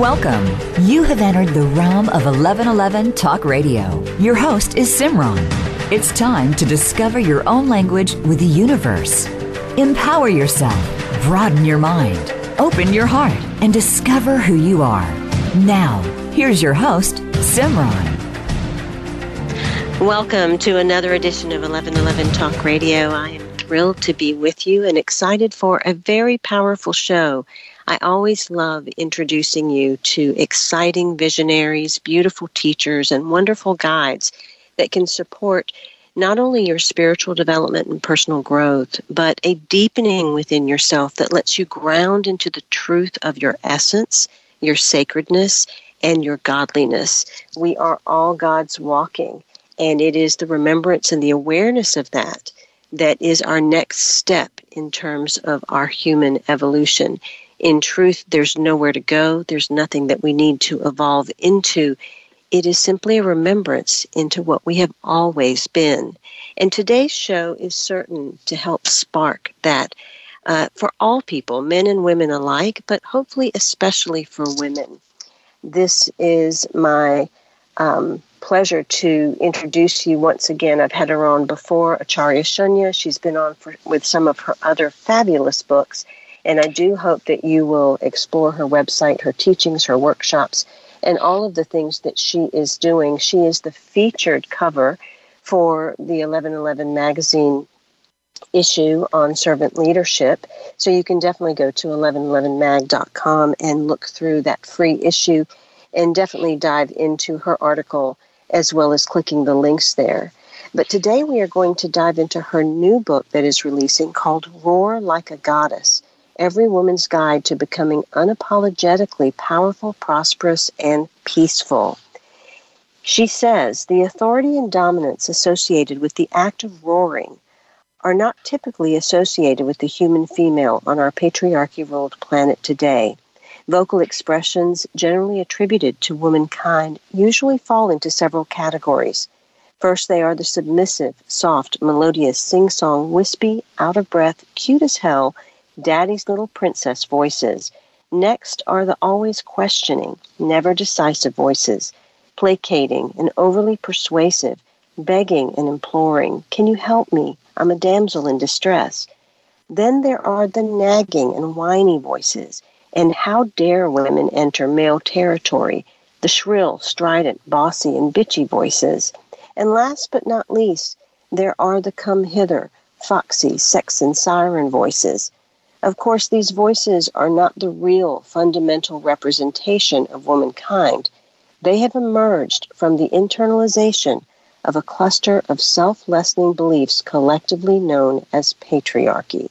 Welcome. You have entered the realm of 1111 Talk Radio. Your host is Simran. It's time to discover your own language with the universe. Empower yourself, broaden your mind, open your heart, and discover who you are. Now, here's your host, Simran. Welcome to another edition of 1111 Talk Radio. I am thrilled to be with you and excited for a very powerful show. I always love introducing you to exciting visionaries, beautiful teachers, and wonderful guides that can support not only your spiritual development and personal growth, but a deepening within yourself that lets you ground into the truth of your essence, your sacredness, and your godliness. We are all God's walking, and it is the remembrance and the awareness of that that is our next step in terms of our human evolution in truth, there's nowhere to go. There's nothing that we need to evolve into. It is simply a remembrance into what we have always been. And today's show is certain to help spark that uh, for all people, men and women alike, but hopefully especially for women. This is my um, pleasure to introduce you once again. I've had her on before, Acharya Shunya. She's been on for, with some of her other fabulous books. And I do hope that you will explore her website, her teachings, her workshops, and all of the things that she is doing. She is the featured cover for the 1111 magazine issue on servant leadership. So you can definitely go to 1111mag.com and look through that free issue and definitely dive into her article as well as clicking the links there. But today we are going to dive into her new book that is releasing called Roar Like a Goddess Every Woman's Guide to Becoming Unapologetically Powerful, Prosperous, and Peaceful. She says the authority and dominance associated with the act of roaring are not typically associated with the human female on our patriarchy ruled planet today. Vocal expressions generally attributed to womankind usually fall into several categories. First, they are the submissive, soft, melodious, sing song, wispy, out of breath, cute as hell, daddy's little princess voices. Next are the always questioning, never decisive voices, placating and overly persuasive, begging and imploring, Can you help me? I'm a damsel in distress. Then there are the nagging and whiny voices, and how dare women enter male territory, the shrill, strident, bossy, and bitchy voices. And last but not least, there are the come hither, foxy, sex and siren voices, of course, these voices are not the real fundamental representation of womankind. They have emerged from the internalization of a cluster of self lessening beliefs collectively known as patriarchy.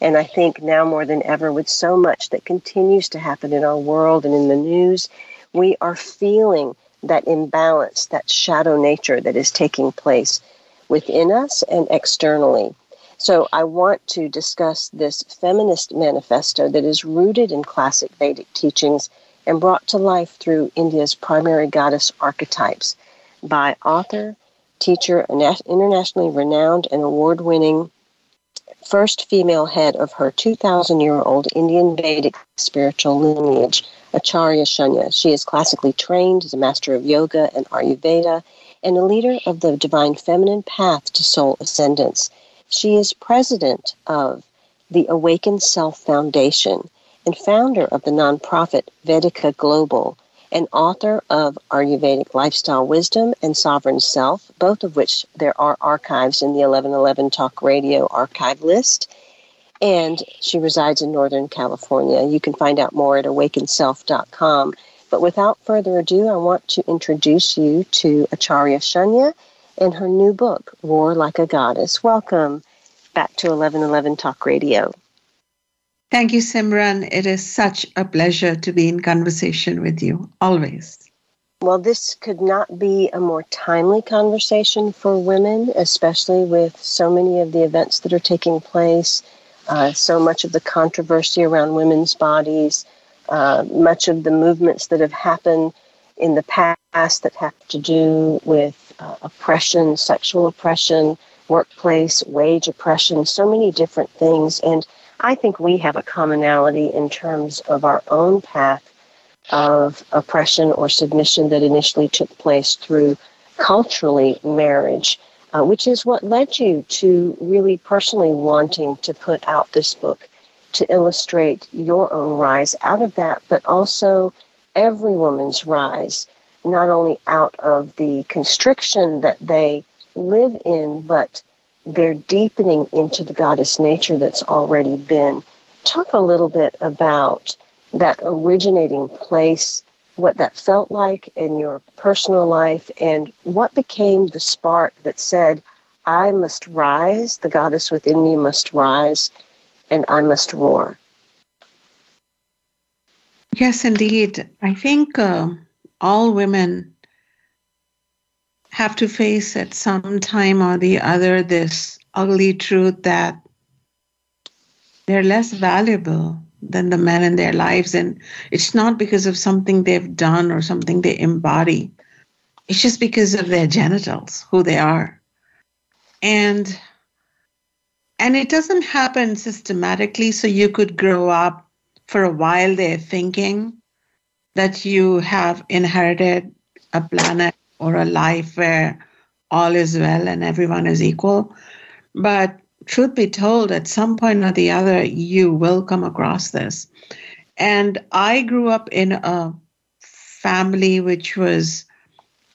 And I think now more than ever, with so much that continues to happen in our world and in the news, we are feeling that imbalance, that shadow nature that is taking place within us and externally. So I want to discuss this feminist manifesto that is rooted in classic Vedic teachings and brought to life through India's primary goddess archetypes by author, teacher, internationally renowned and award winning first female head of her 2,000 year old Indian Vedic spiritual lineage, Acharya Shunya. She is classically trained as a master of yoga and Ayurveda and a leader of the divine feminine path to soul ascendance. She is president of the Awakened Self Foundation and founder of the nonprofit Vedika Global and author of Ayurvedic Lifestyle Wisdom and Sovereign Self, both of which there are archives in the 1111 Talk Radio archive list. And she resides in Northern California. You can find out more at awakenself.com. But without further ado, I want to introduce you to Acharya Shunya and her new book, Roar Like a Goddess. Welcome back to 1111 Talk Radio. Thank you, Simran. It is such a pleasure to be in conversation with you, always. Well, this could not be a more timely conversation for women, especially with so many of the events that are taking place, uh, so much of the controversy around women's bodies, uh, much of the movements that have happened in the past that have to do with uh, oppression, sexual oppression, workplace, wage oppression, so many different things. And I think we have a commonality in terms of our own path of oppression or submission that initially took place through culturally marriage, uh, which is what led you to really personally wanting to put out this book to illustrate your own rise out of that, but also every woman's rise, not only out of the constriction that they live in, but they're deepening into the goddess nature that's already been. Talk a little bit about that originating place, what that felt like in your personal life, and what became the spark that said, I must rise, the goddess within me must rise, and I must roar. Yes, indeed. I think uh, all women have to face at some time or the other this ugly truth that they're less valuable than the men in their lives. And it's not because of something they've done or something they embody, it's just because of their genitals, who they are. And and it doesn't happen systematically so you could grow up for a while there thinking that you have inherited a planet or a life where all is well and everyone is equal. But truth be told, at some point or the other, you will come across this. And I grew up in a family which was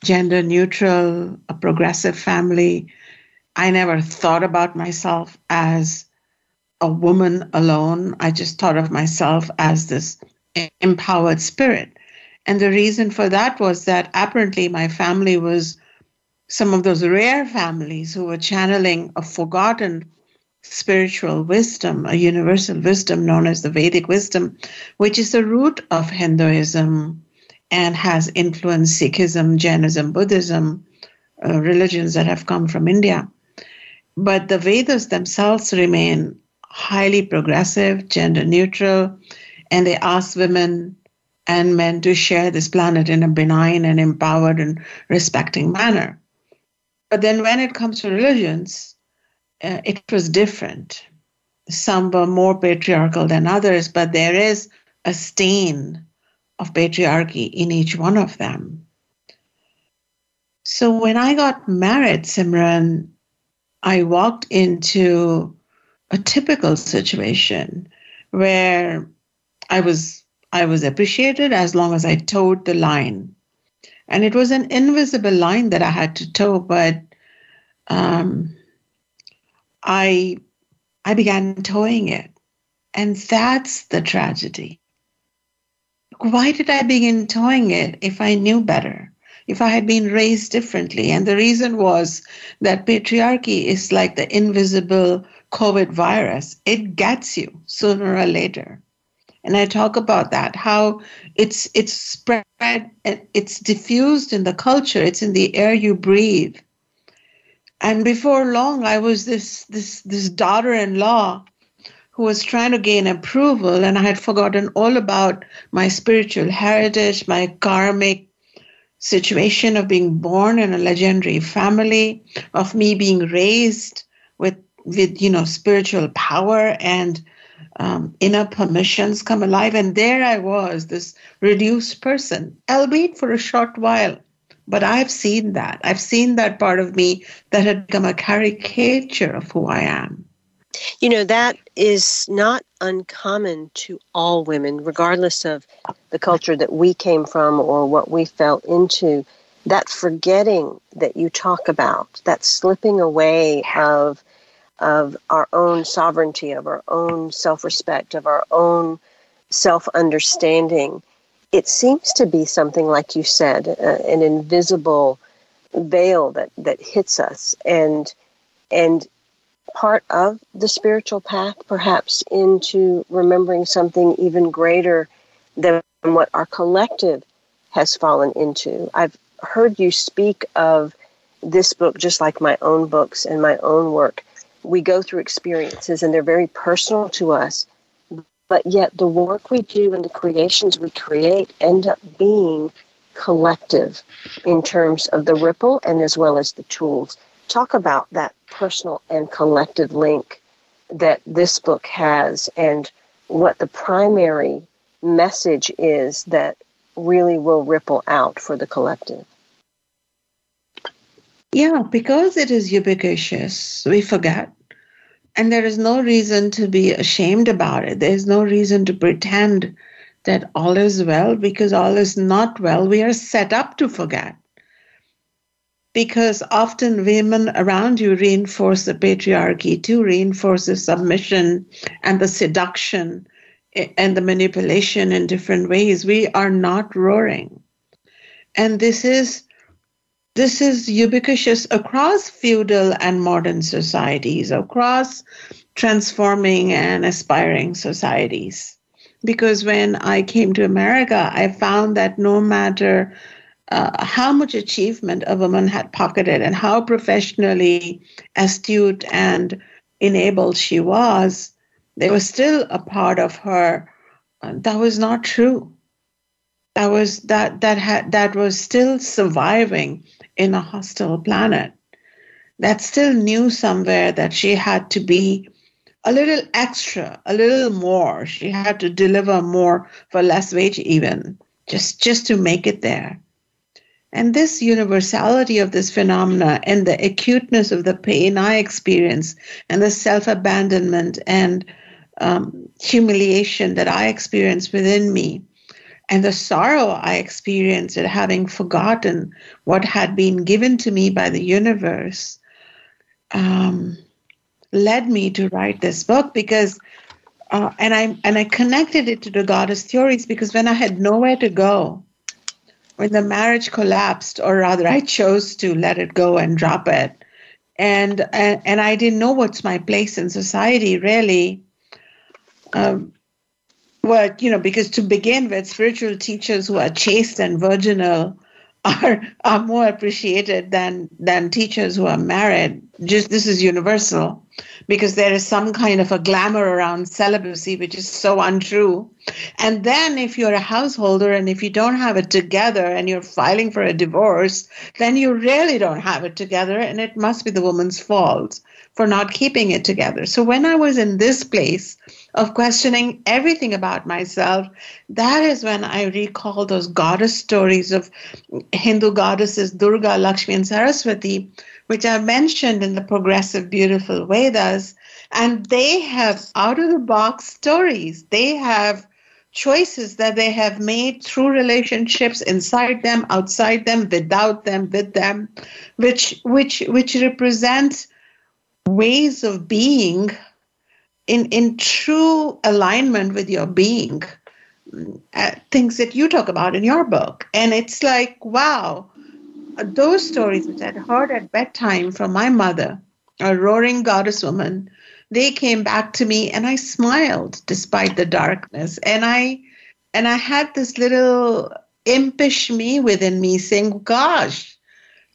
gender neutral, a progressive family. I never thought about myself as a woman alone. I just thought of myself as this empowered spirit. And the reason for that was that apparently my family was some of those rare families who were channeling a forgotten spiritual wisdom, a universal wisdom known as the Vedic wisdom, which is the root of Hinduism and has influenced Sikhism, Jainism, Buddhism, uh, religions that have come from India. But the Vedas themselves remain highly progressive, gender neutral, and they ask women and men to share this planet in a benign and empowered and respecting manner. But then when it comes to religions, uh, it was different. Some were more patriarchal than others, but there is a stain of patriarchy in each one of them. So when I got married, Simran, I walked into a typical situation where I was I was appreciated as long as I towed the line. And it was an invisible line that I had to tow, but um, I I began towing it. And that's the tragedy. Why did I begin towing it if I knew better? If I had been raised differently? And the reason was that patriarchy is like the invisible COVID virus. It gets you sooner or later and I talk about that how it's it's spread it's diffused in the culture. It's in the air you breathe. And before long I was this this this daughter-in-law who was trying to gain approval and I had forgotten all about my spiritual heritage my karmic situation of being born in a legendary family of me being raised with with you know spiritual power and um, inner permissions come alive. And there I was, this reduced person, albeit for a short while. But I've seen that. I've seen that part of me that had become a caricature of who I am. You know, that is not uncommon to all women, regardless of the culture that we came from or what we fell into. That forgetting that you talk about, that slipping away of of our own sovereignty, of our own self respect, of our own self understanding, it seems to be something, like you said, uh, an invisible veil that, that hits us and and part of the spiritual path perhaps into remembering something even greater than what our collective has fallen into. I've heard you speak of this book just like my own books and my own work we go through experiences and they're very personal to us, but yet the work we do and the creations we create end up being collective in terms of the ripple and as well as the tools. Talk about that personal and collective link that this book has and what the primary message is that really will ripple out for the collective. Yeah, because it is ubiquitous, we forget. And there is no reason to be ashamed about it. There is no reason to pretend that all is well because all is not well. We are set up to forget. Because often women around you reinforce the patriarchy too, reinforce the submission and the seduction eh, and the manipulation in different ways. We are not roaring. And this is this is ubiquitous across feudal and modern societies, across transforming and aspiring societies. Because when I came to America, I found that no matter uh, how much achievement a woman had pocketed and how professionally astute and enabled she was, there was still a part of her uh, that was not true. That was that that had that was still surviving in a hostile planet. That still knew somewhere that she had to be a little extra, a little more. She had to deliver more for less wage, even just just to make it there. And this universality of this phenomena and the acuteness of the pain I experience and the self abandonment and um, humiliation that I experienced within me and the sorrow I experienced at having forgotten what had been given to me by the universe um, led me to write this book because uh, and I and I connected it to the goddess theories because when I had nowhere to go, when the marriage collapsed, or rather I chose to let it go and drop it, and and, and I didn't know what's my place in society really. Um, well, you know, because to begin with, spiritual teachers who are chaste and virginal are are more appreciated than than teachers who are married. Just this is universal, because there is some kind of a glamour around celibacy, which is so untrue. And then, if you're a householder and if you don't have it together and you're filing for a divorce, then you really don't have it together, and it must be the woman's fault for not keeping it together. So when I was in this place of questioning everything about myself, that is when I recall those goddess stories of Hindu goddesses Durga, Lakshmi, and Saraswati, which are mentioned in the progressive, beautiful Vedas. And they have out of the box stories. They have choices that they have made through relationships inside them, outside them, without them, with them, which which which represent ways of being in in true alignment with your being uh, things that you talk about in your book. And it's like wow those stories which i'd heard at bedtime from my mother a roaring goddess woman they came back to me and i smiled despite the darkness. And i and i had this little impish me within me saying gosh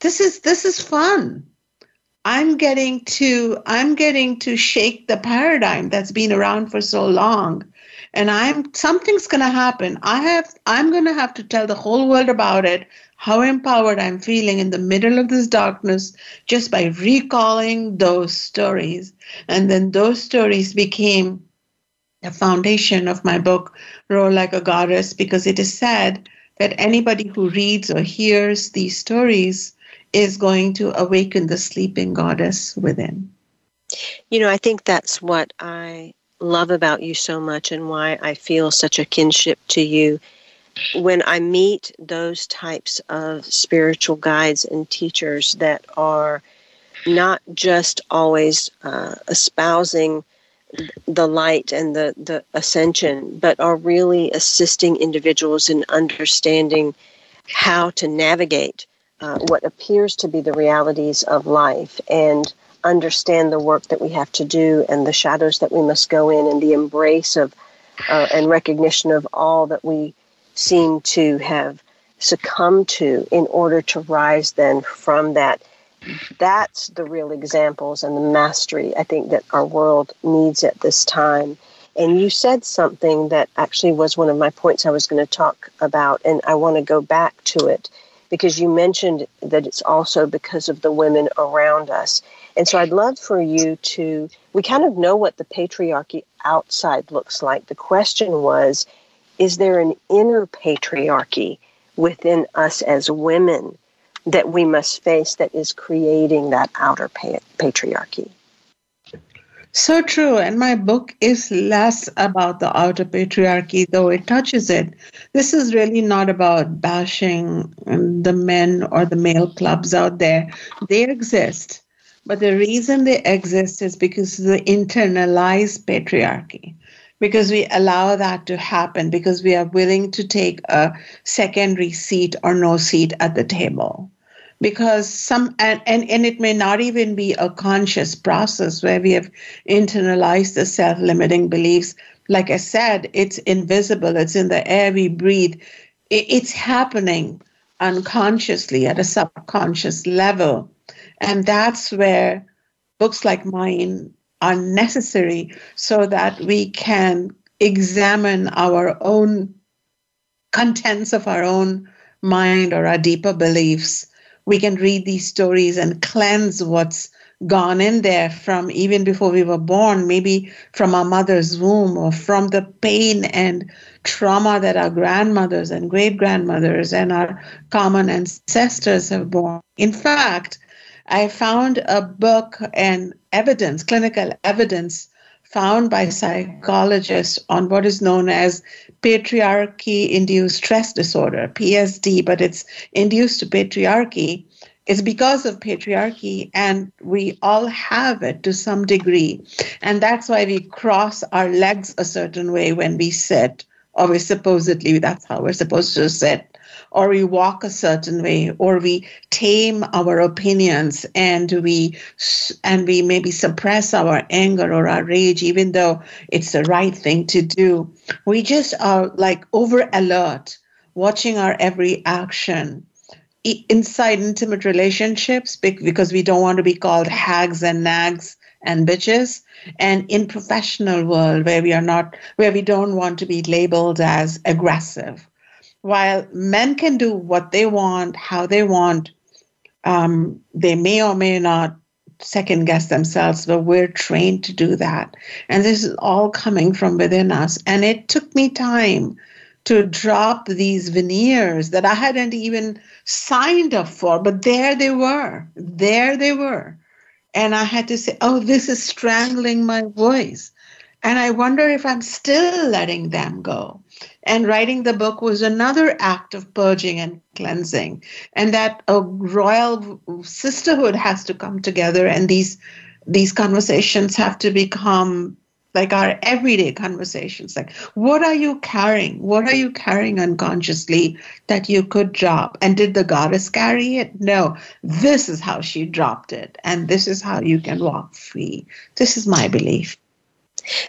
this is this is fun I'm getting to I'm getting to shake the paradigm that's been around for so long. And I'm something's going to happen. I have I'm going to have to tell the whole world about it, how empowered I'm feeling in the middle of this darkness just by recalling those stories. And then those stories became the foundation of my book Roar Like a Goddess because it is said that anybody who reads or hears these stories is going to awaken the sleeping goddess within. You know, I think that's what I love about you so much and why I feel such a kinship to you. When I meet those types of spiritual guides and teachers that are not just always uh, espousing the light and the, the ascension, but are really assisting individuals in understanding how to navigate uh, what appears to be the realities of life and understand the work that we have to do and the shadows that we must go in and the embrace of uh, and recognition of all that we seem to have succumbed to in order to rise then from that that's the real examples and the mastery I think that our world needs at this time. And you said something that actually was one of my points I was going to talk about, and I want to go back to it because you mentioned that it's also because of the women around us. And so I'd love for you to, we kind of know what the patriarchy outside looks like. The question was, is there an inner patriarchy within us as women that we must face that is creating that outer pa- patriarchy? So true. And my book is less about the outer patriarchy, though it touches it. This is really not about bashing um, the men or the male clubs out there. They exist. But the reason they exist is because of the internalized patriarchy, because we allow that to happen, because we are willing to take a secondary seat or no seat at the table because some and, and and it may not even be a conscious process where we have internalized the self-limiting beliefs. Like i said it's invisible. It's in the air. We breathe. It, it's happening unconsciously at a subconscious level. And that's where books like mine are necessary so that we can examine our own contents of our own mind or our deeper beliefs we can read these stories and cleanse what's gone in there from even before we were born, maybe from our mother's womb or from the pain and trauma that our grandmothers and great grandmothers and our common ancestors have borne. In fact, I found a book and evidence, clinical evidence found by psychologists on what is known as patriarchy induced stress disorder, PSD, but it's induced to patriarchy. It's because of patriarchy, and we all have it to some degree. And that's why we cross our legs a certain way when we sit, or we supposedly that's how we're supposed to sit or we walk a certain way or we tame our opinions and we and we maybe suppress our anger or our rage even though it's the right thing to do. We just are like over alert watching our every action. Inside intimate relationships because we don't want to be called hags and nags and bitches. And in professional world where we are not where we don't want to be labeled as aggressive while men can do what they want, how they want, um, they may or may not second guess themselves, but we're trained to do that. And this is all coming from within us. And it took me time to drop these veneers that I hadn't even signed up for, but there they were. There they were. And I had to say, oh, this is strangling my voice. And I wonder if I'm still letting them go. And writing the book was another act of purging and cleansing. And that a royal sisterhood has to come together and these these conversations have to become like our everyday conversations. Like what are you carrying? What are you carrying unconsciously that you could drop? And did the goddess carry it? No. This is how she dropped it. And this is how you can walk free. This is my belief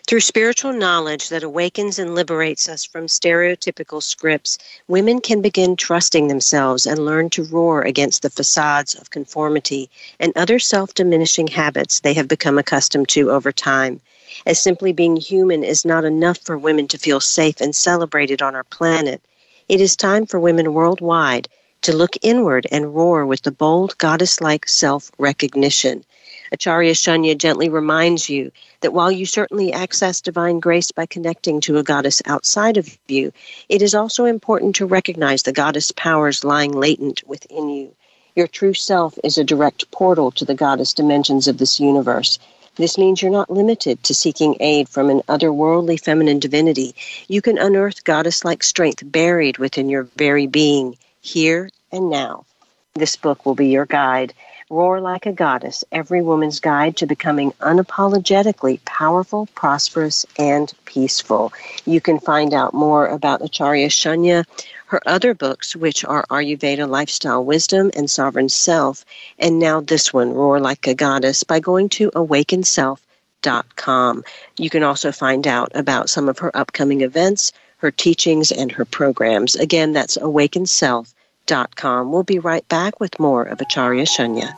through spiritual knowledge that awakens and liberates us from stereotypical scripts, women can begin trusting themselves and learn to roar against the facades of conformity and other self diminishing habits they have become accustomed to over time. As simply being human is not enough for women to feel safe and celebrated on our planet, it is time for women worldwide to look inward and roar with the bold goddess like self recognition. Acharya Shunya gently reminds you that while you certainly access divine grace by connecting to a goddess outside of you, it is also important to recognize the goddess powers lying latent within you. Your true self is a direct portal to the goddess dimensions of this universe. This means you're not limited to seeking aid from an otherworldly feminine divinity. You can unearth goddess like strength buried within your very being, here and now. This book will be your guide Roar Like a Goddess, Every Woman's Guide to Becoming Unapologetically Powerful, Prosperous, and Peaceful. You can find out more about Acharya Shunya, her other books, which are Ayurveda Lifestyle Wisdom and Sovereign Self, and now this one, Roar Like a Goddess, by going to awakenself.com. You can also find out about some of her upcoming events, her teachings, and her programs. Again, that's awakenself.com We'll be right back with more of Acharya Shunya.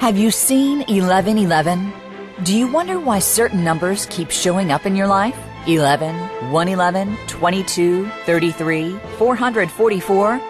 Have you seen 1111? Do you wonder why certain numbers keep showing up in your life? 11, 111, 22, 33, 444.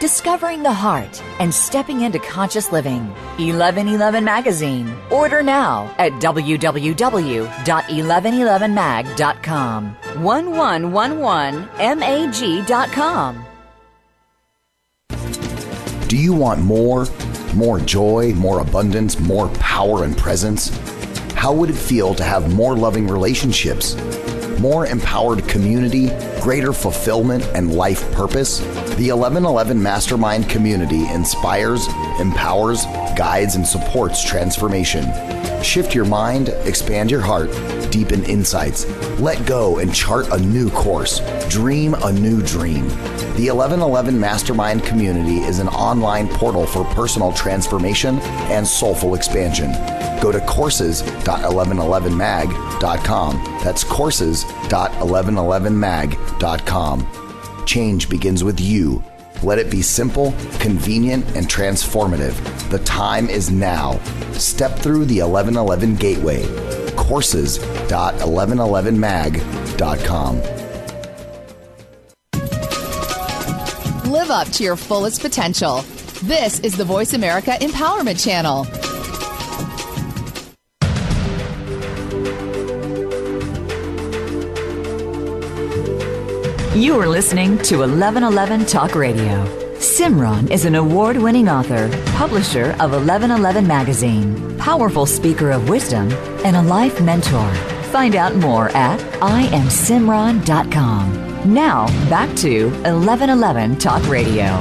discovering the heart, and stepping into conscious living. 1111 Magazine. Order now at www.1111mag.com. 1111mag.com. Do you want more? More joy, more abundance, more power and presence? How would it feel to have more loving relationships? More empowered community, greater fulfillment, and life purpose? The 1111 Mastermind community inspires, empowers, guides, and supports transformation. Shift your mind, expand your heart, deepen insights, let go and chart a new course, dream a new dream. The 1111 Mastermind community is an online portal for personal transformation and soulful expansion. Go to courses.1111mag.com. That's courses.1111mag.com. Change begins with you. Let it be simple, convenient, and transformative. The time is now. Step through the 1111 gateway. Courses.1111mag.com. Live up to your fullest potential. This is the Voice America Empowerment Channel. You are listening to 1111 Talk Radio. Simran is an award winning author, publisher of 1111 Magazine, powerful speaker of wisdom, and a life mentor. Find out more at IamSimran.com. Now, back to 1111 Talk Radio.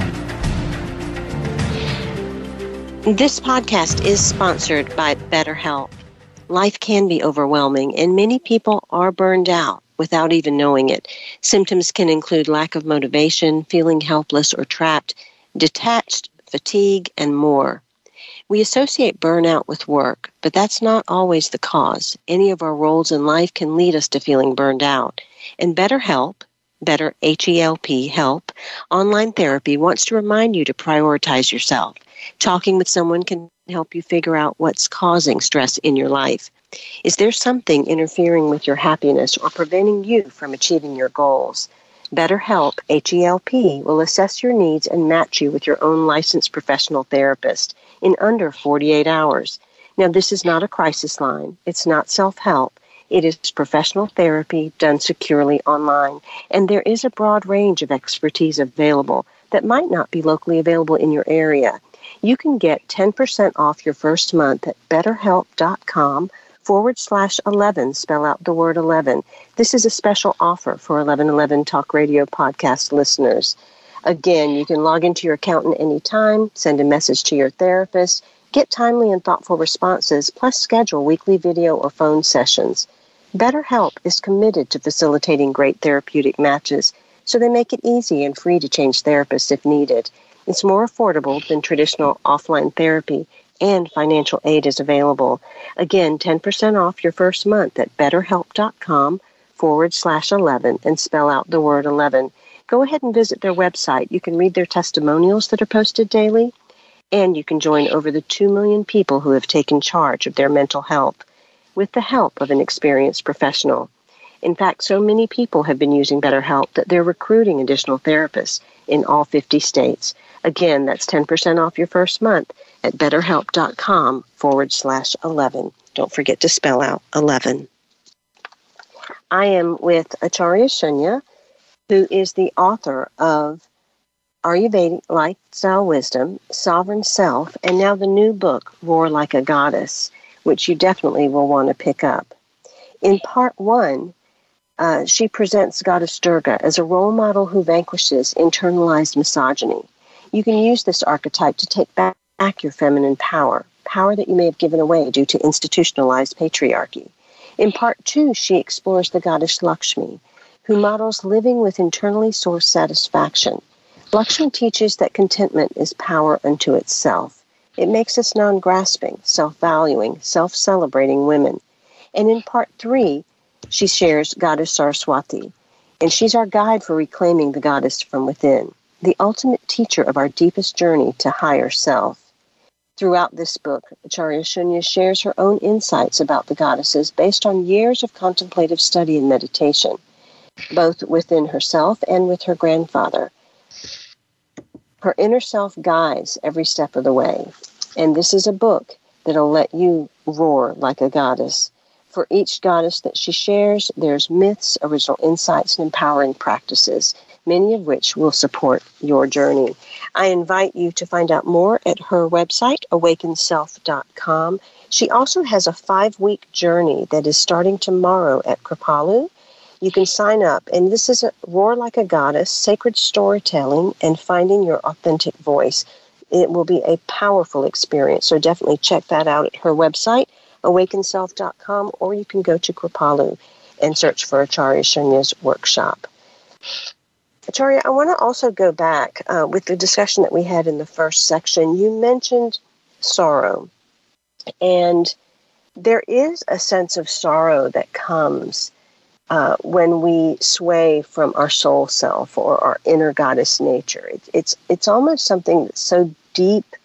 This podcast is sponsored by BetterHelp. Life can be overwhelming, and many people are burned out without even knowing it. Symptoms can include lack of motivation, feeling helpless or trapped, detached, fatigue, and more. We associate burnout with work, but that's not always the cause. Any of our roles in life can lead us to feeling burned out. And BetterHelp, Better H-E-L-P, help, online therapy wants to remind you to prioritize yourself. Talking with someone can help you figure out what's causing stress in your life. Is there something interfering with your happiness or preventing you from achieving your goals? BetterHelp, H-E-L-P, will assess your needs and match you with your own licensed professional therapist in under 48 hours. Now, this is not a crisis line. It's not self-help. It is professional therapy done securely online, and there is a broad range of expertise available that might not be locally available in your area. You can get 10% off your first month at betterhelp.com forward slash 11, spell out the word 11. This is a special offer for 1111 Talk Radio podcast listeners. Again, you can log into your account at any time, send a message to your therapist, get timely and thoughtful responses, plus schedule weekly video or phone sessions. BetterHelp is committed to facilitating great therapeutic matches, so they make it easy and free to change therapists if needed. It's more affordable than traditional offline therapy and financial aid is available. Again, 10% off your first month at betterhelp.com forward slash 11 and spell out the word 11. Go ahead and visit their website. You can read their testimonials that are posted daily, and you can join over the 2 million people who have taken charge of their mental health with the help of an experienced professional. In fact, so many people have been using BetterHelp that they're recruiting additional therapists in all 50 states. Again, that's 10% off your first month at betterhelp.com forward slash 11. Don't forget to spell out 11. I am with Acharya Shunya, who is the author of Ayurvedic Lifestyle Wisdom, Sovereign Self, and now the new book, Roar Like a Goddess, which you definitely will want to pick up. In part one, uh, she presents Goddess Durga as a role model who vanquishes internalized misogyny. You can use this archetype to take back your feminine power, power that you may have given away due to institutionalized patriarchy. In part two, she explores the goddess Lakshmi, who models living with internally sourced satisfaction. Lakshmi teaches that contentment is power unto itself. It makes us non grasping, self valuing, self celebrating women. And in part three, she shares Goddess Saraswati, and she's our guide for reclaiming the goddess from within, the ultimate teacher of our deepest journey to higher self. Throughout this book, Acharya Shunya shares her own insights about the goddesses based on years of contemplative study and meditation, both within herself and with her grandfather. Her inner self guides every step of the way, and this is a book that'll let you roar like a goddess. For each goddess that she shares, there's myths, original insights, and empowering practices many of which will support your journey. I invite you to find out more at her website, awakenself.com. She also has a five week journey that is starting tomorrow at Kripalu. You can sign up, and this is a Roar Like a Goddess, Sacred Storytelling, and Finding Your Authentic Voice. It will be a powerful experience, so definitely check that out at her website, awakenself.com, or you can go to Kripalu and search for Acharya Shunya's workshop. Acharya, I want to also go back uh, with the discussion that we had in the first section. You mentioned sorrow, and there is a sense of sorrow that comes uh, when we sway from our soul self or our inner goddess nature. It, it's it's almost something that's so deep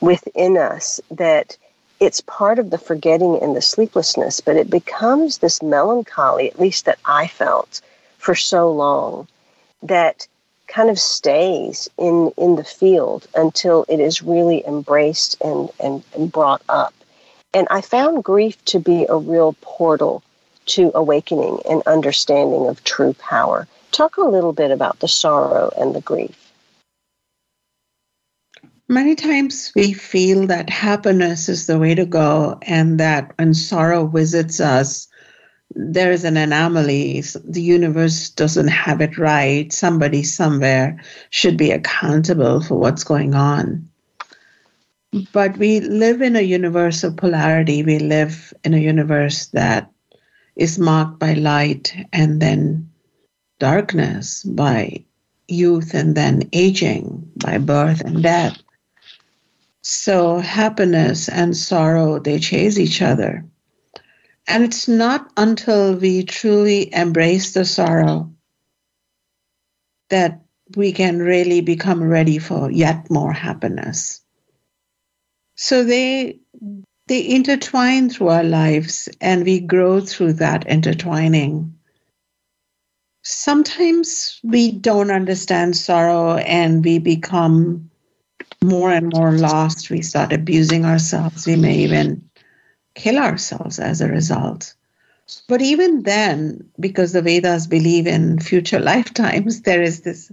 within us that it's part of the forgetting and the sleeplessness, but it becomes this melancholy, at least that I felt for so long that kind of stays in, in the field until it is really embraced and, and, and brought up. And I found grief to be a real portal to awakening and understanding of true power. Talk a little bit about the sorrow and the grief. Many times we feel that happiness is the way to go, and that when sorrow visits us, there is an anomaly. The universe doesn't have it right. Somebody somewhere should be accountable for what's going on. But we live in a universe of polarity. We live in a universe that is marked by light and then darkness, by youth and then aging, by birth and death. So happiness and sorrow, they chase each other. And it's not until we truly embrace the sorrow that we can really become ready for yet more happiness. So they they intertwine through our lives and we grow through that intertwining. Sometimes we don't understand sorrow and we become more and more lost. We start abusing ourselves. We may even kill ourselves as a result. But even then, because the Vedas believe in future lifetimes, there is this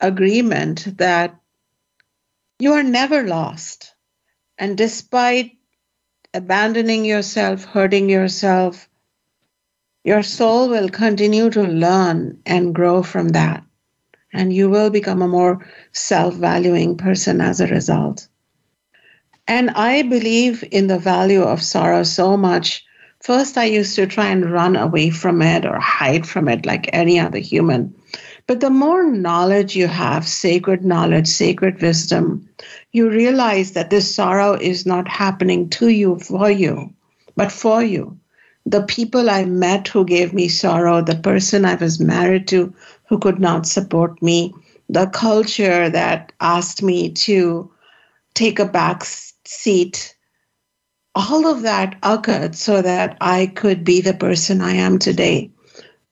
agreement that you are never lost. And despite abandoning yourself, hurting yourself, your soul will continue to learn and grow from that. And you will become a more self valuing person as a result. And I believe in the value of sorrow so much. First, I used to try and run away from it or hide from it like any other human. But the more knowledge you have, sacred knowledge, sacred wisdom, you realize that this sorrow is not happening to you for you, but for you. The people I met who gave me sorrow, the person I was married to who could not support me, the culture that asked me to take a back seat, all of that occurred so that I could be the person I am today.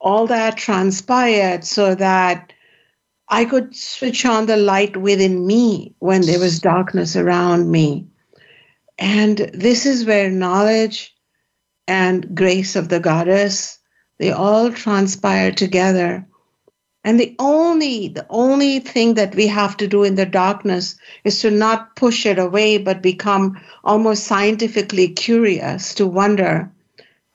All that transpired so that I could switch on the light within me when there was darkness around me. And this is where knowledge and grace of the goddess, they all transpire together and the only the only thing that we have to do in the darkness is to not push it away, but become almost scientifically curious to wonder,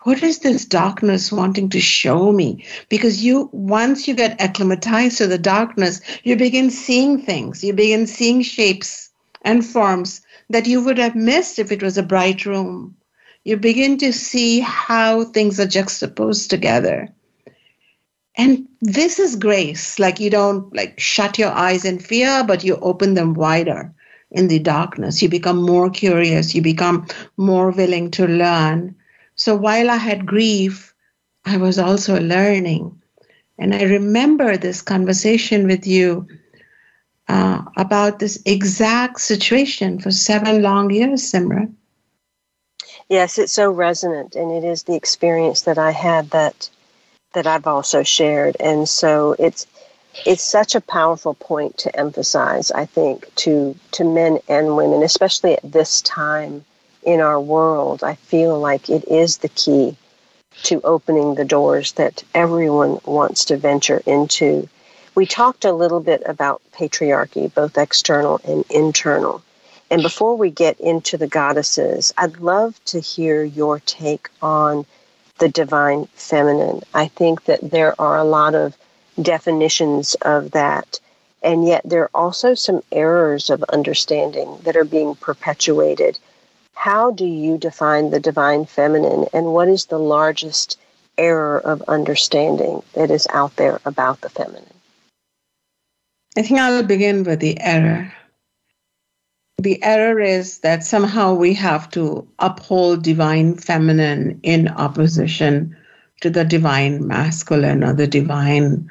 what is this darkness wanting to show me? Because you once you get acclimatized to the darkness, you begin seeing things, you begin seeing shapes and forms that you would have missed if it was a bright room. You begin to see how things are juxtaposed together. And this is grace. Like you don't like shut your eyes in fear, but you open them wider in the darkness. You become more curious. You become more willing to learn. So while I had grief, I was also learning. And I remember this conversation with you uh, about this exact situation for seven long years, Simran. Yes, it's so resonant, and it is the experience that I had that that I've also shared, and so it's it's such a powerful point to emphasize. I think to to men and women, especially at this time in our world, I feel like it is the key to opening the doors that everyone wants to venture into. We talked a little bit about patriarchy, both external and internal. And before we get into the goddesses, I'd love to hear your take on the divine feminine. I think that there are a lot of definitions of that, and yet there are also some errors of understanding that are being perpetuated how do you define the divine feminine, and what is the largest error of understanding that is out there about the feminine? I think I'll begin with the error. The error is that somehow we have to uphold divine feminine in opposition to the divine masculine or the divine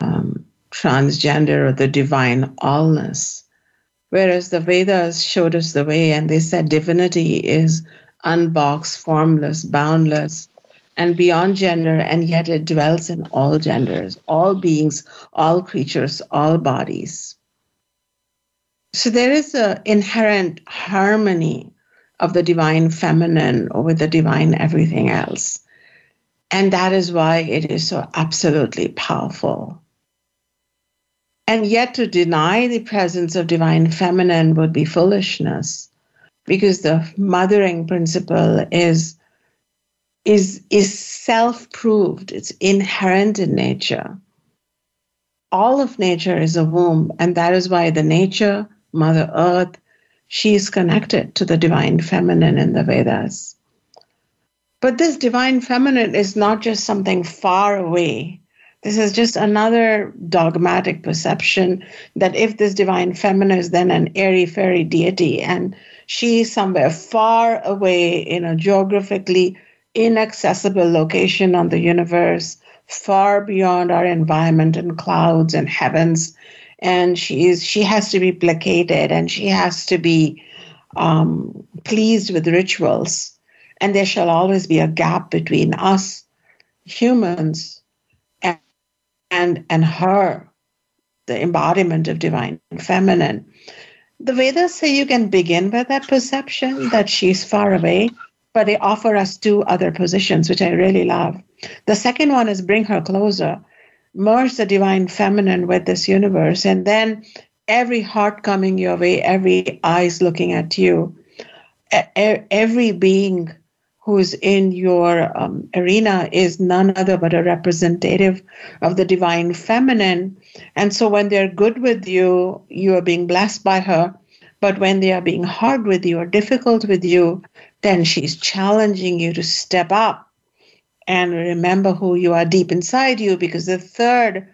um, transgender or the divine allness. Whereas the Vedas showed us the way and they said divinity is unboxed, formless, boundless, and beyond gender, and yet it dwells in all genders, all beings, all creatures, all bodies. So there is an inherent harmony of the divine feminine with the divine everything else. And that is why it is so absolutely powerful. And yet to deny the presence of divine feminine would be foolishness because the mothering principle is is is self-proved it's inherent in nature all of nature is a womb and that is why the nature mother earth she is connected to the divine feminine in the vedas. But this divine feminine is not just something far away. This is just another dogmatic perception that if this divine feminine is then an airy fairy deity and she is somewhere far away in a geographically inaccessible location on the universe, far beyond our environment and clouds and heavens, and she is she has to be placated and she has to be um, pleased with rituals, and there shall always be a gap between us humans and and her, the embodiment of divine feminine. The Vedas say you can begin with that perception that she's far away, but they offer us two other positions, which I really love. The second one is bring her closer, merge the divine feminine with this universe, and then every heart coming your way, every eyes looking at you, every being who's in your um, arena is none other but a representative of the divine feminine. And so when they're good with you, you are being blessed by her. But when they are being hard with you or difficult with you, then she's challenging you to step up and remember who you are deep inside you because the third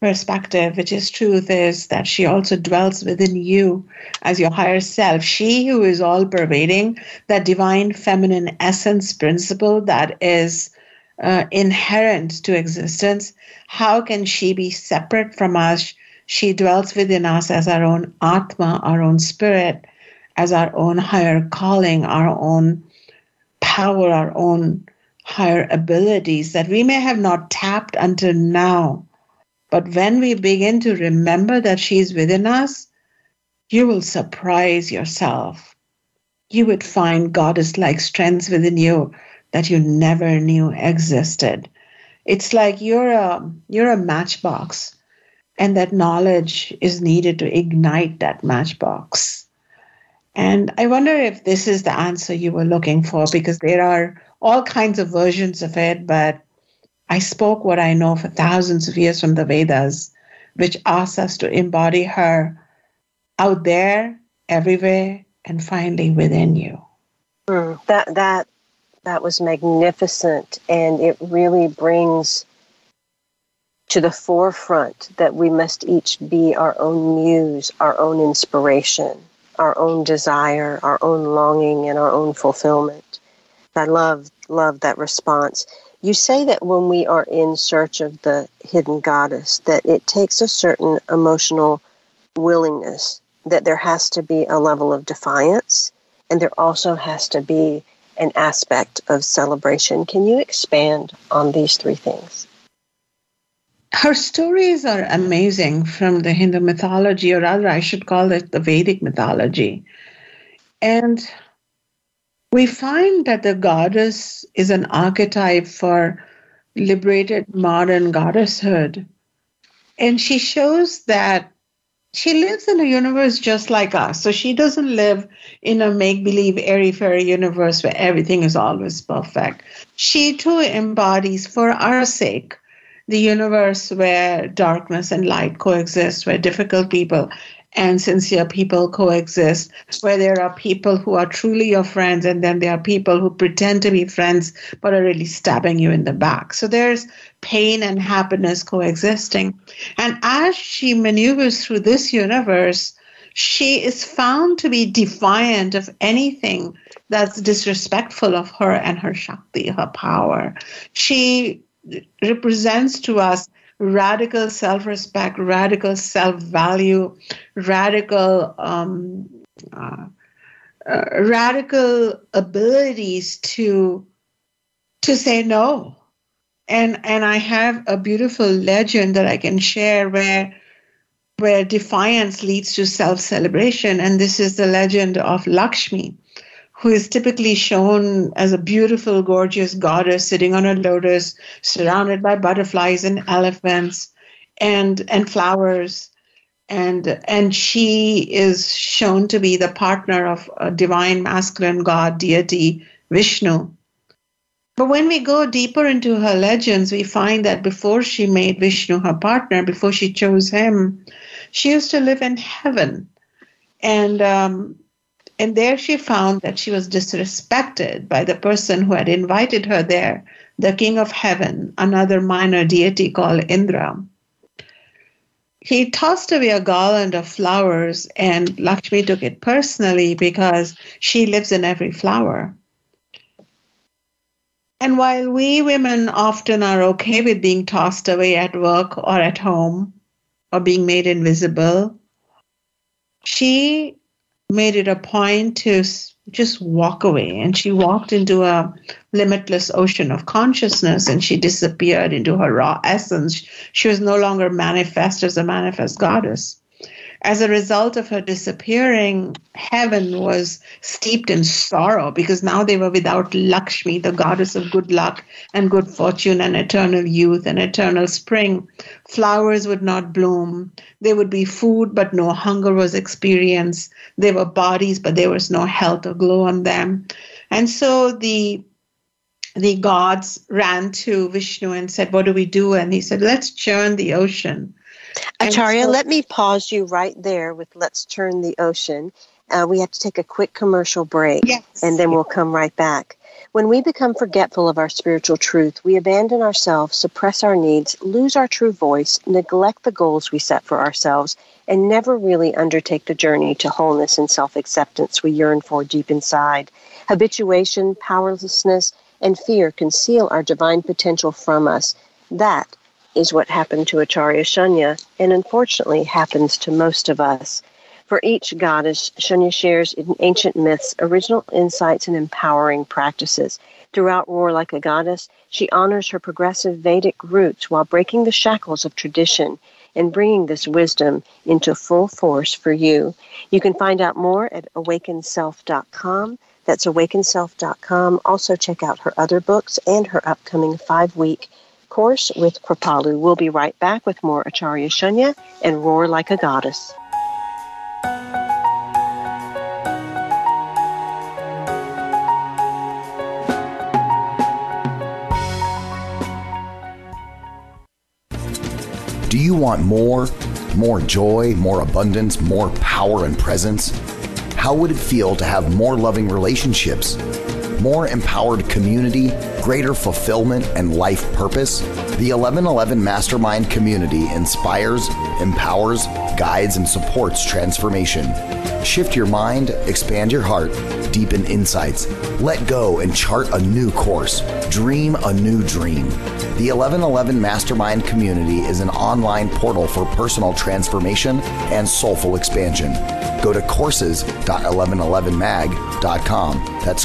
perspective, which is truth, is that she also dwells within you as your higher self. She who is all pervading, that divine feminine essence principle that is uh, inherent to existence, how can she be separate from us? She dwells within us as our own Atma, our own spirit, as our own higher calling, our own power, our own higher abilities that we may have not tapped until now but when we begin to remember that she's within us, you will surprise yourself. You would find goddess like strengths within you that you never knew existed. It's like you're a you're a matchbox and that knowledge is needed to ignite that matchbox. And I wonder if this is the answer you were looking for because there are all kinds of versions of it, but I spoke what I know for thousands of years from the Vedas, which asks us to embody her out there, everywhere, and finally within you. Mm, that that that was magnificent, and it really brings to the forefront that we must each be our own muse, our own inspiration, our own desire, our own longing, and our own fulfillment. I love love that response. You say that when we are in search of the hidden goddess, that it takes a certain emotional willingness, that there has to be a level of defiance, and there also has to be an aspect of celebration. Can you expand on these three things? Her stories are amazing from the Hindu mythology, or rather, I should call it the Vedic mythology. And we find that the goddess is an archetype for liberated modern goddesshood. And she shows that she lives in a universe just like us. So she doesn't live in a make believe, airy fairy universe where everything is always perfect. She too embodies, for our sake, the universe where darkness and light coexist, where difficult people and sincere people coexist, where there are people who are truly your friends, and then there are people who pretend to be friends but are really stabbing you in the back. So there's pain and happiness coexisting. And as she maneuvers through this universe, she is found to be defiant of anything that's disrespectful of her and her Shakti, her power. She represents to us radical self respect, radical self value, radical. Um, uh, uh, radical abilities to to say no and and i have a beautiful legend that i can share where where defiance leads to self celebration and this is the legend of lakshmi who is typically shown as a beautiful, gorgeous goddess sitting on a lotus, surrounded by butterflies and elephants and and flowers. And and she is shown to be the partner of a divine masculine god deity Vishnu. But when we go deeper into her legends, we find that before she made Vishnu her partner, before she chose him, she used to live in heaven. And um, and there she found that she was disrespected by the person who had invited her there, the king of heaven, another minor deity called Indra. He tossed away a garland of flowers, and Lakshmi took it personally because she lives in every flower. And while we women often are okay with being tossed away at work or at home or being made invisible, she made it a point to just walk away. And she walked into a limitless ocean of consciousness and she disappeared into her raw essence. She was no longer manifest as a manifest goddess. As a result of her disappearing, heaven was steeped in sorrow because now they were without Lakshmi, the goddess of good luck and good fortune and eternal youth and eternal spring. Flowers would not bloom. There would be food, but no hunger was experienced. There were bodies, but there was no health or glow on them. And so the the gods ran to Vishnu and said, What do we do? And he said, Let's churn the ocean. Acharya, so, let me pause you right there with Let's Turn the Ocean. Uh, we have to take a quick commercial break yes. and then we'll come right back. When we become forgetful of our spiritual truth, we abandon ourselves, suppress our needs, lose our true voice, neglect the goals we set for ourselves, and never really undertake the journey to wholeness and self acceptance we yearn for deep inside. Habituation, powerlessness, and fear conceal our divine potential from us. That is what happened to Acharya Shunya, and unfortunately happens to most of us. For each goddess, Shunya shares in ancient myths original insights and empowering practices. Throughout Roar Like a Goddess, she honors her progressive Vedic roots while breaking the shackles of tradition and bringing this wisdom into full force for you. You can find out more at awakenself.com. That's awakenself.com. Also, check out her other books and her upcoming five week course, with Kripalu. We'll be right back with more Acharya Shunya and Roar Like a Goddess. Do you want more? More joy, more abundance, more power and presence? How would it feel to have more loving relationships? More empowered community, greater fulfillment, and life purpose? The 1111 Mastermind community inspires, empowers, guides, and supports transformation. Shift your mind, expand your heart, deepen insights, let go and chart a new course, dream a new dream. The 1111 Mastermind community is an online portal for personal transformation and soulful expansion. Go to courses.1111mag.com. That's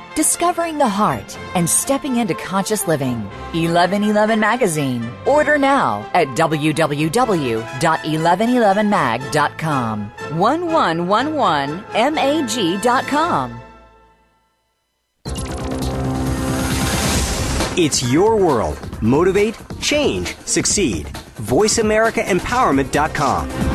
discovering the heart, and stepping into conscious living. 1111 Magazine. Order now at www.1111mag.com. 1111mag.com. It's your world. Motivate, change, succeed. VoiceAmericaEmpowerment.com.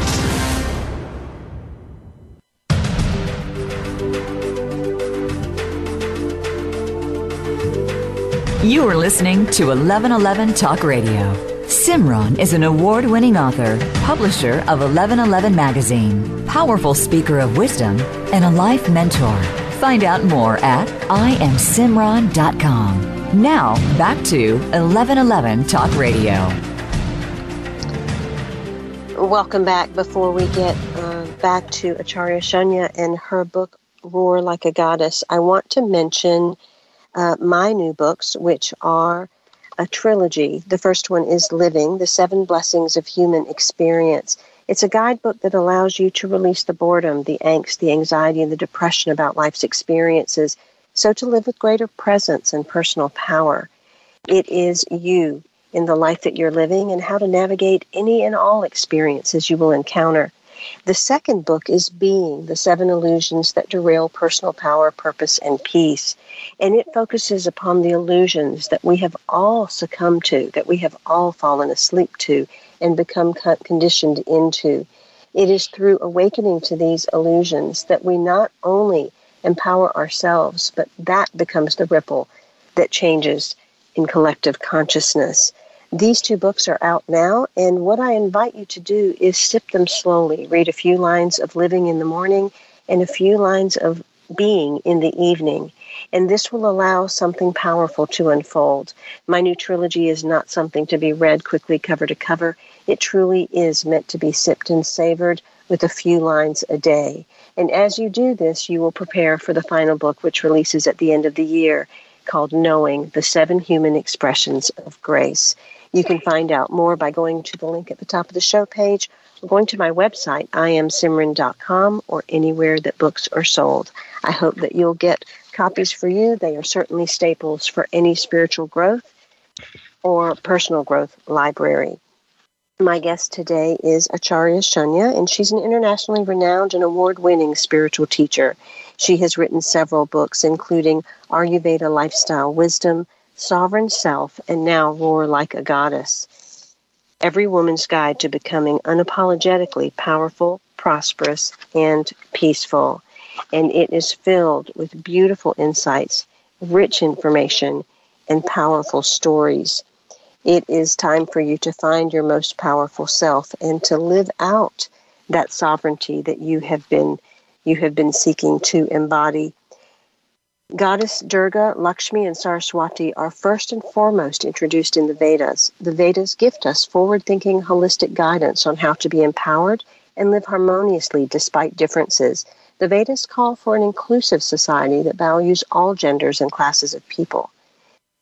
You are listening to 1111 Talk Radio. Simran is an award winning author, publisher of 1111 Magazine, powerful speaker of wisdom, and a life mentor. Find out more at IamSimran.com. Now, back to 1111 Talk Radio. Welcome back. Before we get uh, back to Acharya Shunya and her book, Roar Like a Goddess, I want to mention uh, my new books, which are a trilogy. The first one is Living, The Seven Blessings of Human Experience. It's a guidebook that allows you to release the boredom, the angst, the anxiety, and the depression about life's experiences, so to live with greater presence and personal power. It is you in the life that you're living and how to navigate any and all experiences you will encounter. The second book is Being, the Seven Illusions That Derail Personal Power, Purpose, and Peace. And it focuses upon the illusions that we have all succumbed to, that we have all fallen asleep to, and become conditioned into. It is through awakening to these illusions that we not only empower ourselves, but that becomes the ripple that changes in collective consciousness. These two books are out now, and what I invite you to do is sip them slowly. Read a few lines of Living in the morning and a few lines of Being in the evening. And this will allow something powerful to unfold. My new trilogy is not something to be read quickly cover to cover. It truly is meant to be sipped and savored with a few lines a day. And as you do this, you will prepare for the final book, which releases at the end of the year, called Knowing the Seven Human Expressions of Grace. You can find out more by going to the link at the top of the show page or going to my website, iamsimran.com, or anywhere that books are sold. I hope that you'll get copies for you. They are certainly staples for any spiritual growth or personal growth library. My guest today is Acharya Shunya, and she's an internationally renowned and award winning spiritual teacher. She has written several books, including Ayurveda Lifestyle Wisdom, Sovereign Self, and now Roar Like a Goddess. Every woman's guide to becoming unapologetically powerful, prosperous, and peaceful. And it is filled with beautiful insights, rich information, and powerful stories. It is time for you to find your most powerful self and to live out that sovereignty that you have been you have been seeking to embody Goddess Durga, Lakshmi, and Saraswati are first and foremost introduced in the Vedas. The Vedas gift us forward thinking, holistic guidance on how to be empowered and live harmoniously despite differences. The Vedas call for an inclusive society that values all genders and classes of people.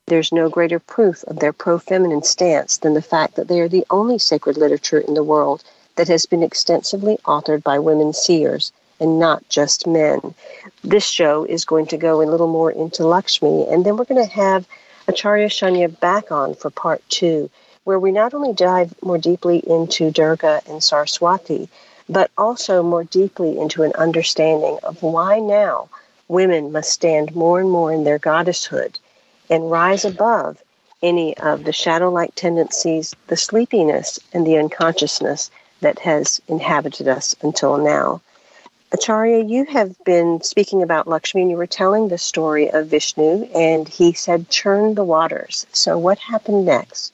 There's no greater proof of their pro feminine stance than the fact that they are the only sacred literature in the world that has been extensively authored by women seers and not just men. This show is going to go a little more into Lakshmi, and then we're going to have Acharya Shunya back on for part two, where we not only dive more deeply into Durga and Saraswati, but also more deeply into an understanding of why now women must stand more and more in their goddesshood and rise above any of the shadow like tendencies, the sleepiness, and the unconsciousness that has inhabited us until now. Acharya, you have been speaking about Lakshmi and you were telling the story of Vishnu, and he said, churn the waters. So, what happened next?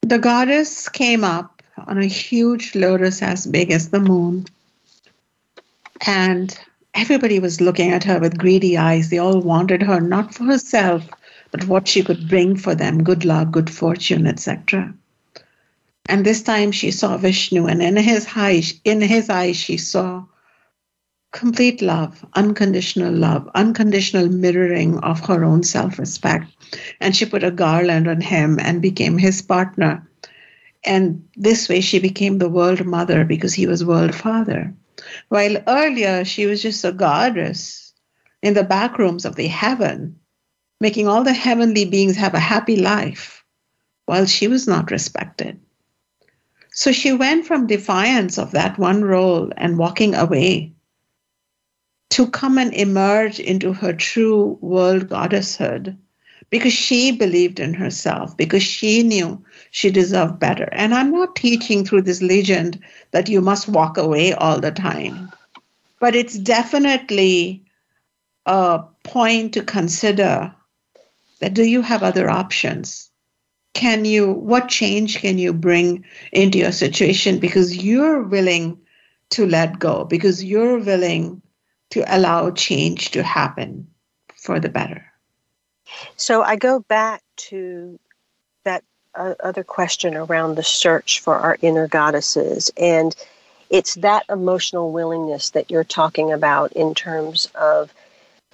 The goddess came up on a huge lotus as big as the moon, and everybody was looking at her with greedy eyes. They all wanted her, not for herself, but what she could bring for them good luck, good fortune, etc. And this time she saw Vishnu, and in his eyes, in his eyes, she saw complete love, unconditional love, unconditional mirroring of her own self respect. And she put a garland on him and became his partner. And this way she became the world mother because he was world father. While earlier she was just a goddess in the back rooms of the heaven, making all the heavenly beings have a happy life while she was not respected. So she went from defiance of that one role and walking away to come and emerge into her true world goddesshood because she believed in herself, because she knew she deserved better. And I'm not teaching through this legend that you must walk away all the time, but it's definitely a point to consider that do you have other options? Can you, what change can you bring into your situation because you're willing to let go, because you're willing to allow change to happen for the better. So I go back to that uh, other question around the search for our inner goddesses. And it's that emotional willingness that you're talking about in terms of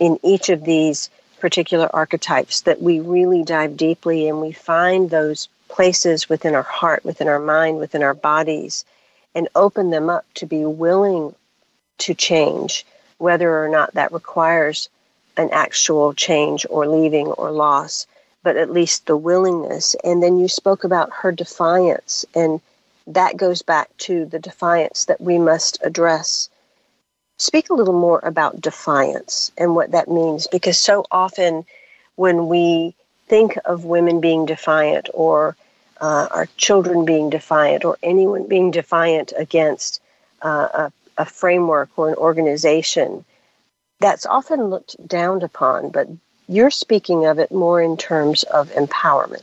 in each of these particular archetypes that we really dive deeply and we find those places within our heart, within our mind, within our bodies, and open them up to be willing to change whether or not that requires an actual change or leaving or loss, but at least the willingness. And then you spoke about her defiance, and that goes back to the defiance that we must address. Speak a little more about defiance and what that means, because so often when we think of women being defiant or uh, our children being defiant or anyone being defiant against uh, a a framework or an organization that's often looked down upon, but you're speaking of it more in terms of empowerment.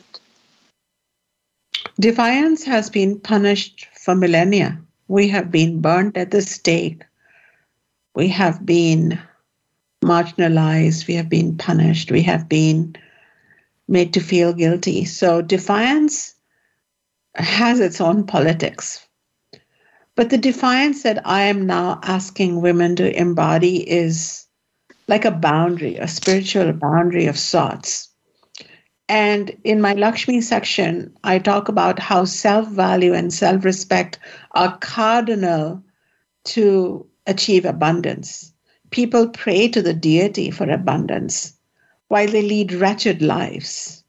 Defiance has been punished for millennia. We have been burnt at the stake. We have been marginalized. We have been punished. We have been made to feel guilty. So defiance has its own politics. But the defiance that I am now asking women to embody is like a boundary, a spiritual boundary of sorts. And in my Lakshmi section, I talk about how self value and self respect are cardinal to achieve abundance. People pray to the deity for abundance while they lead wretched lives.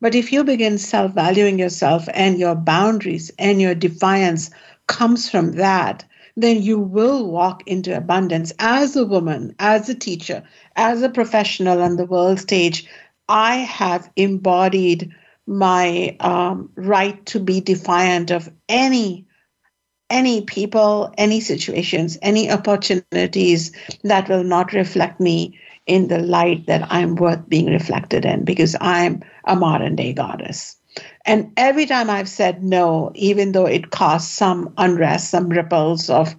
But if you begin self valuing yourself and your boundaries and your defiance comes from that, then you will walk into abundance as a woman, as a teacher, as a professional on the world stage. I have embodied my um, right to be defiant of any any people, any situations, any opportunities that will not reflect me in the light that I'm worth being reflected in because I'm a modern day goddess. And every time I've said no, even though it caused some unrest, some ripples of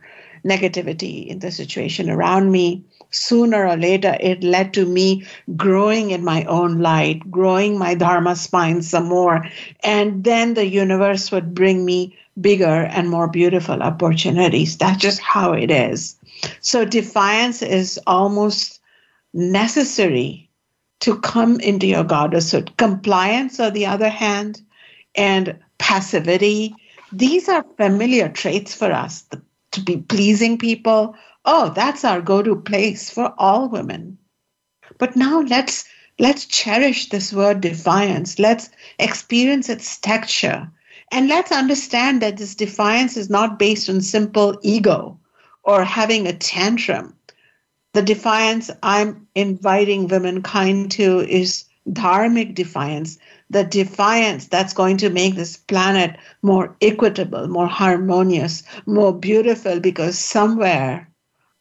negativity in the situation around me, sooner or later it led to me growing in my own light, growing my Dharma spine some more. And then the universe would bring me bigger and more beautiful opportunities. That's just how it is. So defiance is almost necessary to come into your goddesshood. Compliance, on the other hand, and passivity, these are familiar traits for us. To be pleasing people, oh, that's our go-to place for all women. But now let's let's cherish this word defiance. Let's experience its texture. And let's understand that this defiance is not based on simple ego or having a tantrum. The defiance I'm inviting womankind to is dharmic defiance, the defiance that's going to make this planet more equitable, more harmonious, more beautiful, because somewhere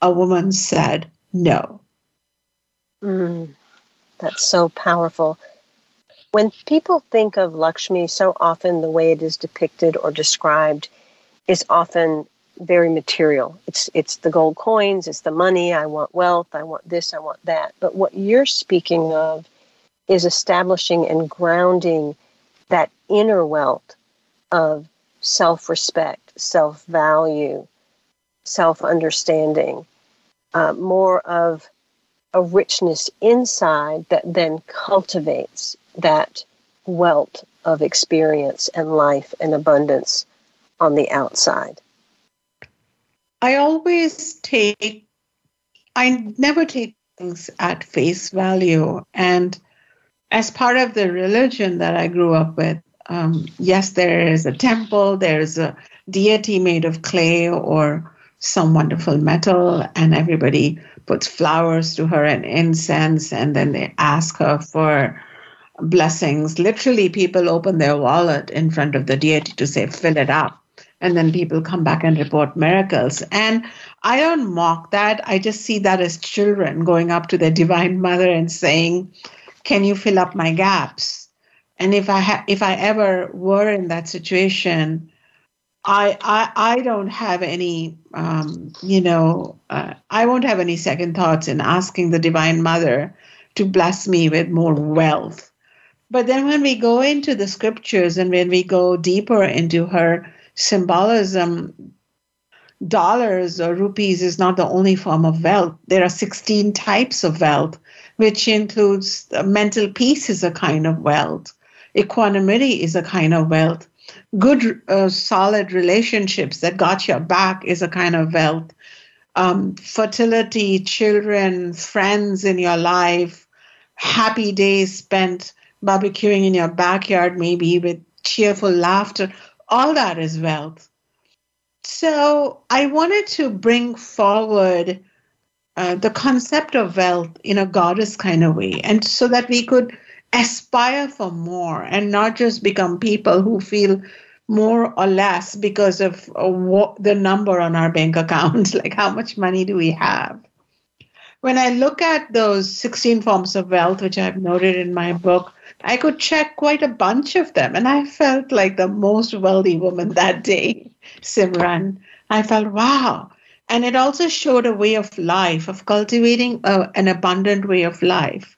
a woman said no. Mm, that's so powerful. When people think of Lakshmi, so often the way it is depicted or described is often very material. It's it's the gold coins, it's the money, I want wealth, I want this, I want that. But what you're speaking of is establishing and grounding that inner wealth of self-respect, self-value, self-understanding, uh, more of a richness inside that then cultivates that wealth of experience and life and abundance on the outside. I always take, I never take things at face value. And as part of the religion that I grew up with, um, yes, there is a temple, there's a deity made of clay or some wonderful metal, and everybody puts flowers to her and incense, and then they ask her for blessings. Literally, people open their wallet in front of the deity to say, fill it up and then people come back and report miracles. And I don't mock that. I just see that as children going up to their divine mother and saying, "Can you fill up my gaps?" And if I ha- if I ever were in that situation, I I, I don't have any um, you know uh, I won't have any second thoughts in asking the divine mother to bless me with more wealth. But then when we go into the scriptures and when we go deeper into her symbolism, dollars or rupees is not the only form of wealth. There are 16 types of wealth, which includes mental peace is a kind of wealth, equanimity is a kind of wealth, good, uh, solid relationships that got your back is a kind of wealth. Um, fertility, children, friends in your life, happy days spent barbecuing in your backyard, maybe with cheerful laughter all that is wealth. So I wanted to bring forward uh, the concept of wealth in a goddess kind of way, and so that we could aspire for more and not just become people who feel more or less because of the number on our bank account, like how much money do we have. When I look at those 16 forms of wealth, which I've noted in my book, I could check quite a bunch of them. And I felt like the most wealthy woman that day, Simran. I felt, wow. And it also showed a way of life, of cultivating a, an abundant way of life.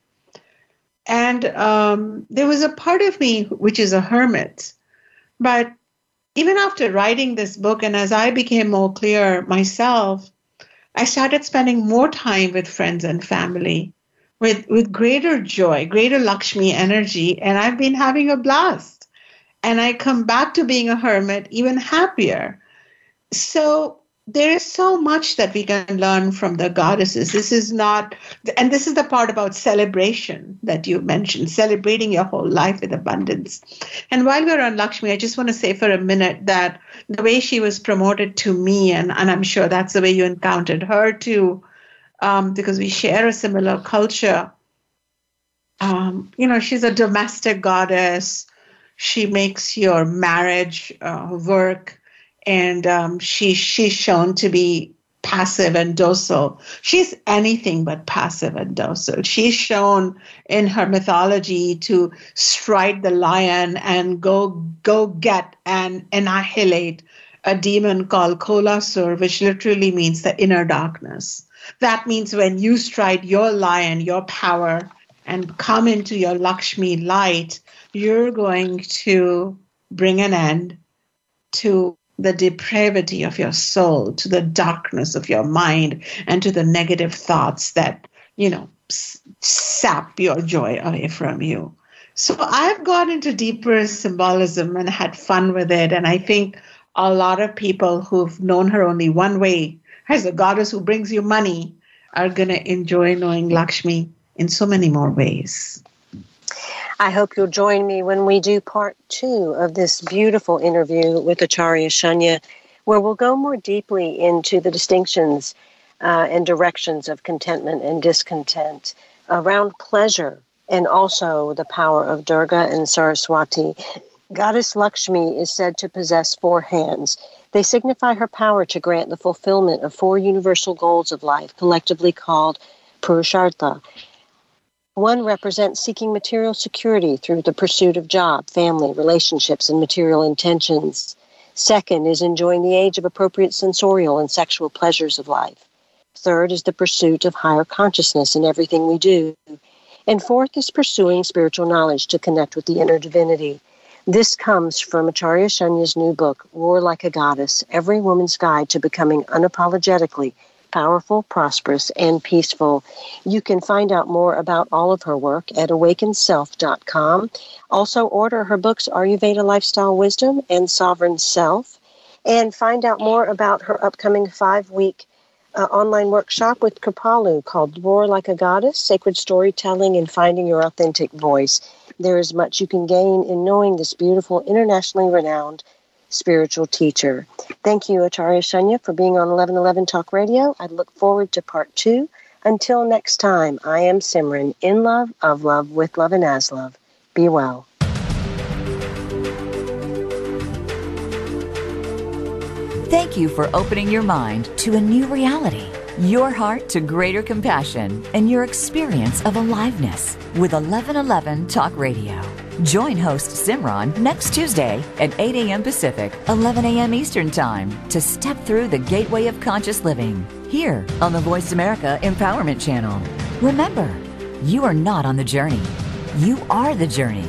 And um, there was a part of me which is a hermit. But even after writing this book, and as I became more clear myself, I started spending more time with friends and family with with greater joy, greater Lakshmi energy, and I've been having a blast. And I come back to being a hermit even happier. So there is so much that we can learn from the goddesses. This is not, and this is the part about celebration that you mentioned, celebrating your whole life with abundance. And while we're on Lakshmi, I just want to say for a minute that the way she was promoted to me, and, and I'm sure that's the way you encountered her too, um, because we share a similar culture. Um, you know, she's a domestic goddess. She makes your marriage uh, work, and um, she she's shown to be passive and docile. She's anything but passive and docile. She's shown in her mythology to strike the lion and go go get and annihilate a demon called Kolasur, which literally means the inner darkness. that means when you stride your lion, your power, and come into your Lakshmi light, you're going to bring an end to the depravity of your soul, to the darkness of your mind, and to the negative thoughts that, you know, sap your joy away from you. So I've gone into deeper symbolism and had fun with it. And I think a lot of people who've known her only one way as a goddess who brings you money are going to enjoy knowing Lakshmi in so many more ways. I hope you'll join me when we do part two of this beautiful interview with Acharya Shunya, where we'll go more deeply into the distinctions uh, and directions of contentment and discontent around pleasure and also the power of Durga and Saraswati. Goddess Lakshmi is said to possess four hands. They signify her power to grant the fulfillment of four universal goals of life, collectively called Purushartha. One represents seeking material security through the pursuit of job, family, relationships, and material intentions. Second is enjoying the age of appropriate sensorial and sexual pleasures of life. Third is the pursuit of higher consciousness in everything we do. And fourth is pursuing spiritual knowledge to connect with the inner divinity. This comes from Acharya Shunya's new book, Roar Like a Goddess Every Woman's Guide to Becoming Unapologetically powerful, prosperous, and peaceful. You can find out more about all of her work at awakenself.com. Also, order her books Ayurveda Lifestyle Wisdom and Sovereign Self, and find out more about her upcoming five week uh, online workshop with Kripalu called Roar Like a Goddess Sacred Storytelling and Finding Your Authentic Voice. There is much you can gain in knowing this beautiful, internationally renowned spiritual teacher. Thank you, Acharya Shunya, for being on 1111 Talk Radio. I look forward to part two. Until next time, I am Simran, in love, of love, with love, and as love. Be well. Thank you for opening your mind to a new reality, your heart to greater compassion, and your experience of aliveness with 1111 Talk Radio. Join host Simran next Tuesday at 8 a.m. Pacific, 11 a.m. Eastern Time to step through the gateway of conscious living here on the Voice America Empowerment Channel. Remember, you are not on the journey, you are the journey.